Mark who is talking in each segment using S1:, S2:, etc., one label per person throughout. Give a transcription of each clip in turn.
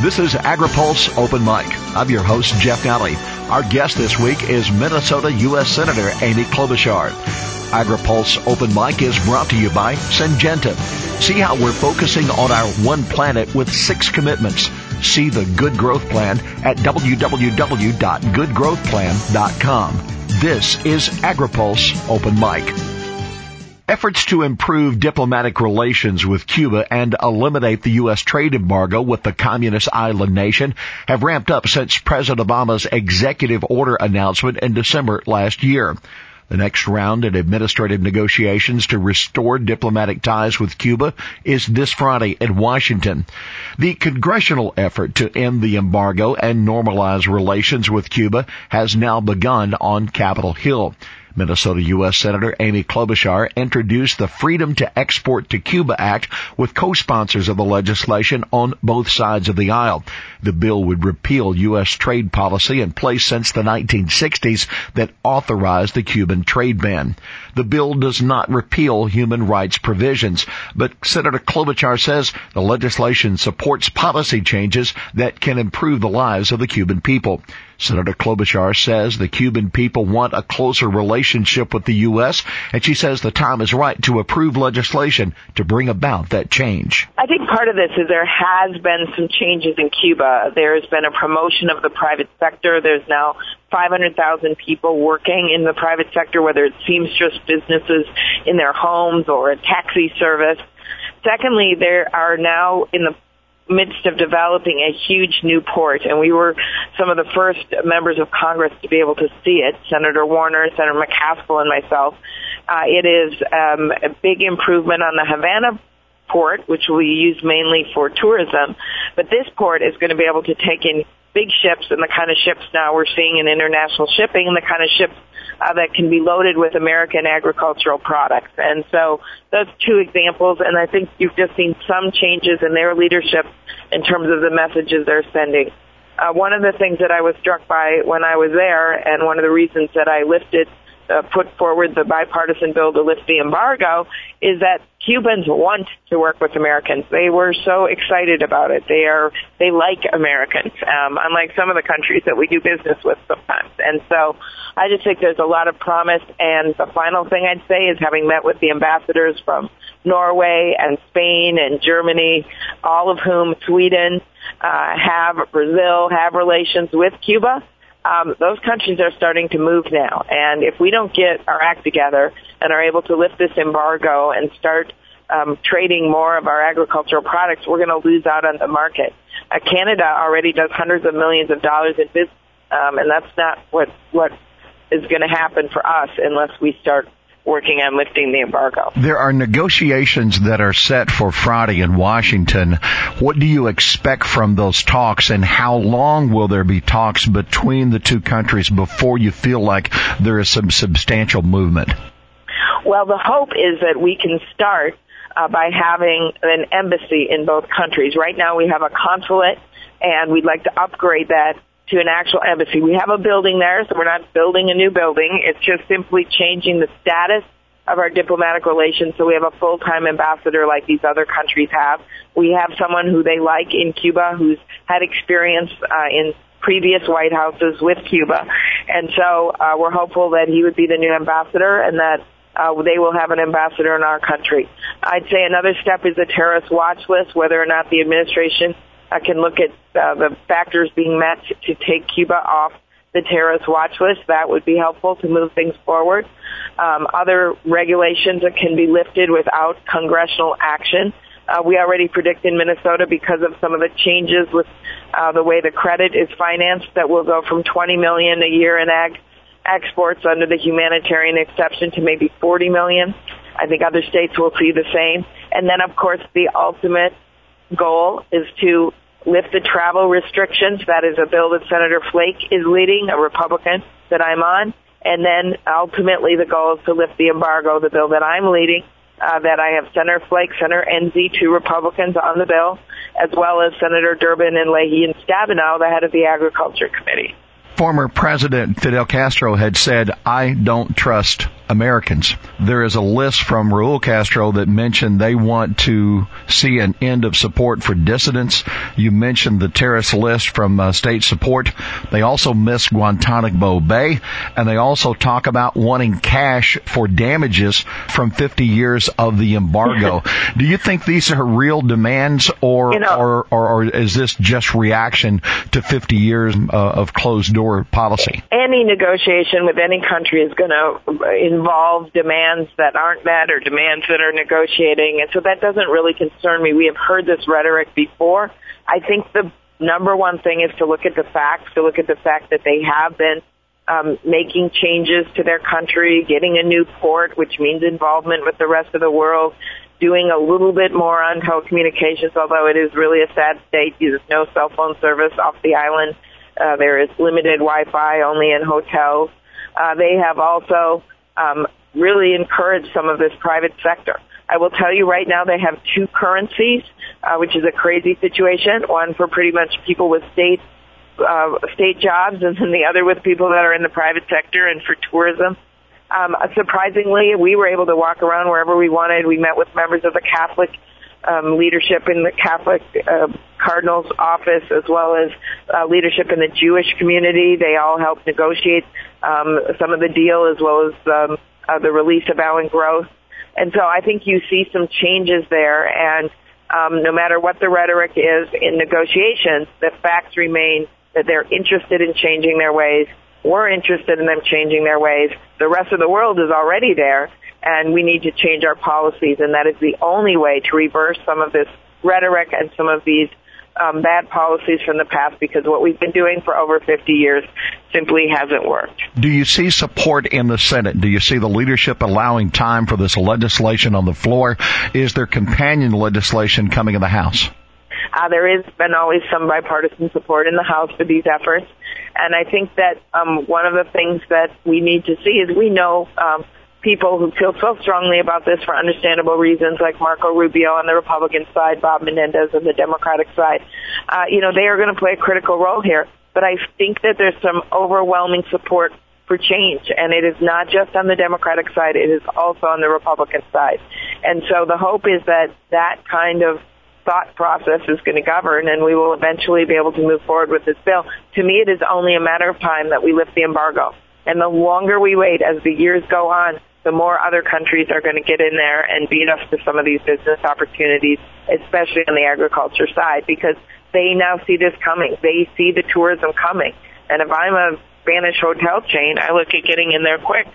S1: This is AgriPulse Open Mic. I'm your host, Jeff Nalley. Our guest this week is Minnesota U.S. Senator Amy Klobuchar. AgriPulse Open Mic is brought to you by Syngenta. See how we're focusing on our one planet with six commitments. See the Good Growth Plan at www.goodgrowthplan.com. This is AgriPulse Open Mic. Efforts to improve diplomatic relations with Cuba and eliminate the U.S. trade embargo with the communist island nation have ramped up since President Obama's executive order announcement in December last year. The next round in administrative negotiations to restore diplomatic ties with Cuba is this Friday in Washington. The congressional effort to end the embargo and normalize relations with Cuba has now begun on Capitol Hill. Minnesota U.S. Senator Amy Klobuchar introduced the Freedom to Export to Cuba Act with co-sponsors of the legislation on both sides of the aisle. The bill would repeal U.S. trade policy in place since the 1960s that authorized the Cuban trade ban. The bill does not repeal human rights provisions, but Senator Klobuchar says the legislation supports policy changes that can improve the lives of the Cuban people. Senator Klobuchar says the Cuban people want a closer relationship with the U.S., and she says the time is right to approve legislation to bring about that change.
S2: I think part of this is there has been some changes in Cuba. There has been a promotion of the private sector. There's now 500,000 people working in the private sector, whether it's seamstress businesses in their homes or a taxi service. Secondly, there are now in the midst of developing a huge new port, and we were some of the first members of Congress to be able to see it. Senator Warner, Senator McCaskill, and myself. Uh, it is um, a big improvement on the Havana port, which we use mainly for tourism, but this port is going to be able to take in big ships and the kind of ships now we're seeing in international shipping and the kind of ships uh, that can be loaded with American agricultural products. And so those two examples, and I think you've just seen some changes in their leadership in terms of the messages they're sending. Uh, one of the things that I was struck by when I was there, and one of the reasons that I lifted uh, put forward the bipartisan bill to lift the embargo is that Cubans want to work with Americans. They were so excited about it. They are they like Americans, um, unlike some of the countries that we do business with sometimes. And so, I just think there's a lot of promise. And the final thing I'd say is having met with the ambassadors from Norway and Spain and Germany, all of whom Sweden uh, have Brazil have relations with Cuba um, those countries are starting to move now. And if we don't get our act together and are able to lift this embargo and start um, trading more of our agricultural products, we're going to lose out on the market. Uh, Canada already does hundreds of millions of dollars in business, um, and that's not what what is going to happen for us unless we start working on lifting the embargo.
S1: There are negotiations that are set for Friday in Washington. What do you expect from those talks and how long will there be talks between the two countries before you feel like there is some substantial movement?
S2: Well, the hope is that we can start uh, by having an embassy in both countries. Right now we have a consulate and we'd like to upgrade that to an actual embassy. We have a building there, so we're not building a new building. It's just simply changing the status of our diplomatic relations so we have a full-time ambassador like these other countries have. We have someone who they like in Cuba who's had experience uh, in previous White Houses with Cuba. And so uh, we're hopeful that he would be the new ambassador and that uh, they will have an ambassador in our country. I'd say another step is a terrorist watch list, whether or not the administration I can look at uh, the factors being met to take Cuba off the terrorist watch list. That would be helpful to move things forward. Um, other regulations that can be lifted without congressional action. Uh, we already predict in Minnesota because of some of the changes with uh, the way the credit is financed that we'll go from 20 million a year in ag exports under the humanitarian exception to maybe 40 million. I think other states will see the same. And then, of course, the ultimate goal is to lift the travel restrictions. That is a bill that Senator Flake is leading, a Republican that I'm on. And then ultimately the goal is to lift the embargo, the bill that I'm leading, uh, that I have Senator Flake, Senator Enzi, two Republicans on the bill, as well as Senator Durbin and Leahy and Stabenow, the head of the Agriculture Committee.
S1: Former President Fidel Castro had said, I don't trust Americans. There is a list from Raul Castro that mentioned they want to see an end of support for dissidents. You mentioned the terrorist list from uh, state support. They also miss Guantanamo Bay, and they also talk about wanting cash for damages from 50 years of the embargo. Do you think these are real demands, or you know, or, or, or, is this just reaction to 50 years uh, of closed door policy?
S2: Any negotiation with any country is going to involve demands that aren't met or demands that are negotiating. And so that doesn't really concern me. We have heard this rhetoric before. I think the number one thing is to look at the facts, to look at the fact that they have been um, making changes to their country, getting a new port, which means involvement with the rest of the world, doing a little bit more on telecommunications, although it is really a sad state. There's no cell phone service off the island. Uh, there is limited Wi-Fi only in hotels. Uh, they have also um, really encourage some of this private sector. I will tell you right now they have two currencies, uh, which is a crazy situation. One for pretty much people with state uh, state jobs, and then the other with people that are in the private sector and for tourism. Um, surprisingly, we were able to walk around wherever we wanted. We met with members of the Catholic um, leadership in the Catholic uh, Cardinal's office, as well as uh, leadership in the Jewish community. They all helped negotiate um, some of the deal, as well as um, uh, the release of Alan Gross. And so I think you see some changes there. And um, no matter what the rhetoric is in negotiations, the facts remain that they're interested in changing their ways. We're interested in them changing their ways. The rest of the world is already there and we need to change our policies, and that is the only way to reverse some of this rhetoric and some of these um, bad policies from the past because what we've been doing for over 50 years simply hasn't worked.
S1: Do you see support in the Senate? Do you see the leadership allowing time for this legislation on the floor? Is there companion legislation coming in the House?
S2: Uh, there has been always some bipartisan support in the House for these efforts. And I think that um, one of the things that we need to see is we know um, people who feel so strongly about this for understandable reasons, like Marco Rubio on the Republican side, Bob Menendez on the Democratic side, uh, you know, they are going to play a critical role here. But I think that there's some overwhelming support for change, and it is not just on the Democratic side; it is also on the Republican side. And so the hope is that that kind of thought process is going to govern, and we will eventually be able to move forward with this bill. To me, it is only a matter of time that we lift the embargo. And the longer we wait as the years go on, the more other countries are going to get in there and beat us to some of these business opportunities, especially on the agriculture side, because they now see this coming. They see the tourism coming. And if I'm a Spanish hotel chain, I look at getting in there quick.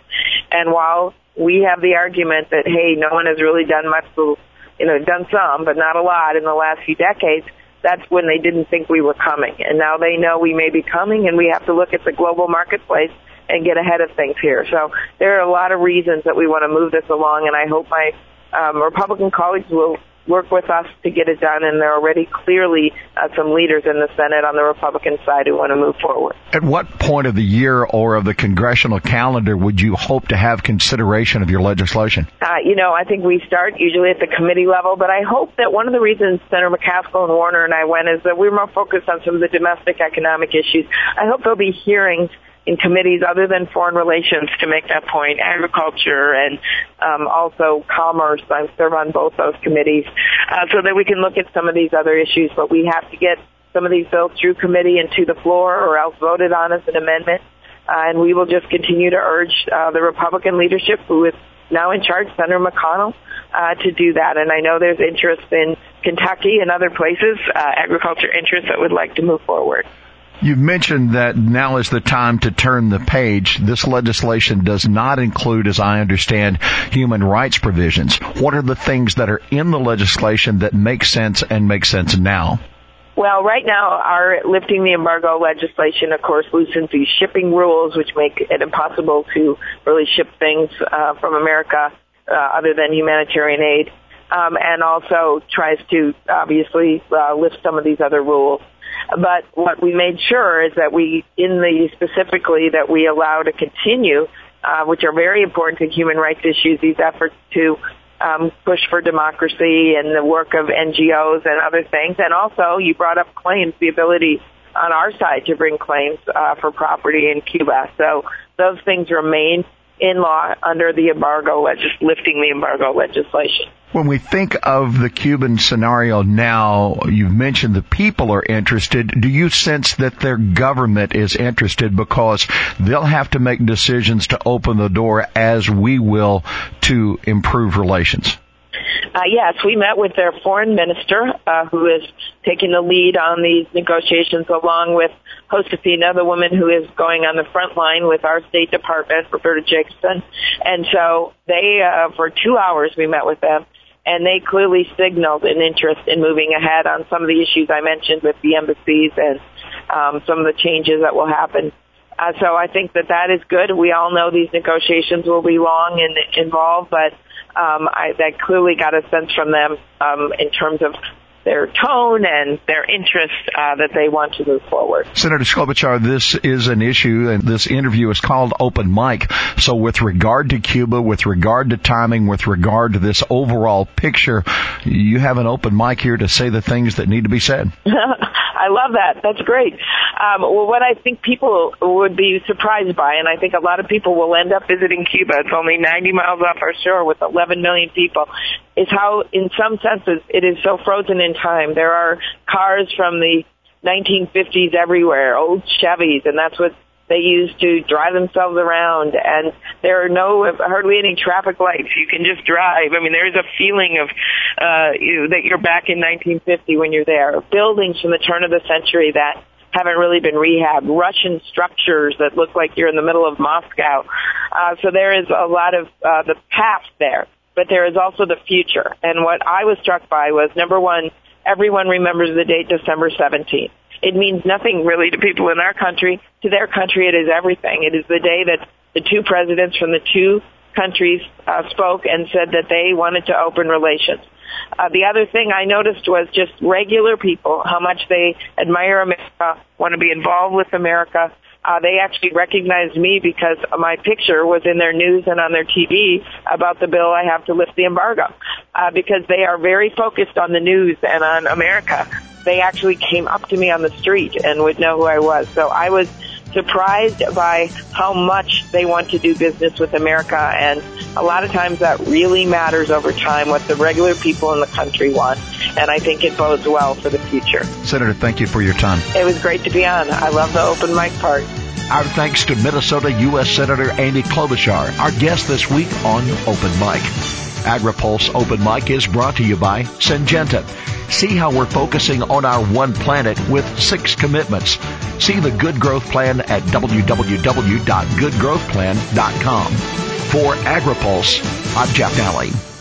S2: And while we have the argument that, hey, no one has really done much to, you know, done some, but not a lot in the last few decades, that's when they didn't think we were coming. And now they know we may be coming and we have to look at the global marketplace and get ahead of things here. So there are a lot of reasons that we want to move this along, and I hope my um, Republican colleagues will work with us to get it done, and there are already clearly uh, some leaders in the Senate on the Republican side who want to move forward.
S1: At what point of the year or of the congressional calendar would you hope to have consideration of your legislation?
S2: Uh, you know, I think we start usually at the committee level, but I hope that one of the reasons Senator McCaskill and Warner and I went is that we're more focused on some of the domestic economic issues. I hope there'll be hearings in committees other than foreign relations to make that point, agriculture and um, also commerce. I serve on both those committees uh, so that we can look at some of these other issues. But we have to get some of these bills through committee and to the floor or else voted on as an amendment. Uh, and we will just continue to urge uh, the Republican leadership, who is now in charge, Senator McConnell, uh, to do that. And I know there's interest in Kentucky and other places, uh, agriculture interests that would like to move forward.
S1: You've mentioned that now is the time to turn the page. This legislation does not include, as I understand, human rights provisions. What are the things that are in the legislation that make sense and make sense now?
S2: Well, right now, our lifting the embargo legislation, of course, loosens these shipping rules, which make it impossible to really ship things uh, from America uh, other than humanitarian aid, um, and also tries to obviously uh, lift some of these other rules. But what we made sure is that we, in the specifically, that we allow to continue, uh, which are very important to human rights issues, these efforts to um, push for democracy and the work of NGOs and other things. And also, you brought up claims, the ability on our side to bring claims uh, for property in Cuba. So those things remain in law under the embargo, lifting the embargo legislation.
S1: When we think of the Cuban scenario now, you've mentioned the people are interested. Do you sense that their government is interested because they'll have to make decisions to open the door as we will to improve relations?
S2: Uh, yes, we met with their foreign minister, uh, who is taking the lead on these negotiations, along with Josefina, the woman who is going on the front line with our State Department, Roberta Jacobson. And so they, uh, for two hours, we met with them, and they clearly signaled an interest in moving ahead on some of the issues I mentioned with the embassies and um, some of the changes that will happen. Uh, so I think that that is good. We all know these negotiations will be long and involved, but um, I, that clearly got a sense from them um, in terms of their tone and their interest uh, that they want to move forward.
S1: Senator Klobuchar, this is an issue, and this interview is called Open Mic. So, with regard to Cuba, with regard to timing, with regard to this overall picture, you have an open mic here to say the things that need to be said.
S2: I love that. That's great. Um, well, what I think people would be surprised by, and I think a lot of people will end up visiting Cuba. It's only 90 miles off our shore with 11 million people. Is how, in some senses, it is so frozen in time. There are cars from the 1950s everywhere, old Chevys, and that's what they use to drive themselves around. And there are no hardly any traffic lights. You can just drive. I mean there's a feeling of uh you, that you're back in 1950 when you're there. Buildings from the turn of the century that haven't really been rehabbed. Russian structures that look like you're in the middle of moscow. Uh so there is a lot of uh the past there but there is also the future and what i was struck by was number one everyone remembers the date december 17th it means nothing really to people in our country. To their country, it is everything. It is the day that the two presidents from the two countries uh, spoke and said that they wanted to open relations. Uh, the other thing I noticed was just regular people, how much they admire America, want to be involved with America. Uh, they actually recognized me because my picture was in their news and on their TV about the bill I have to lift the embargo. Uh, because they are very focused on the news and on America they actually came up to me on the street and would know who I was. So I was surprised by how much they want to do business with America and a lot of times that really matters over time what the regular people in the country want and I think it bodes well for the future.
S1: Senator, thank you for your time.
S2: It was great to be on. I love the open mic part.
S1: Our thanks to Minnesota U.S. Senator Amy Klobuchar, our guest this week on Open Mic. AgriPulse Open Mic is brought to you by Syngenta. See how we're focusing on our one planet with six commitments. See the Good Growth Plan at www.goodgrowthplan.com. For AgriPulse, I'm Jeff Nalley.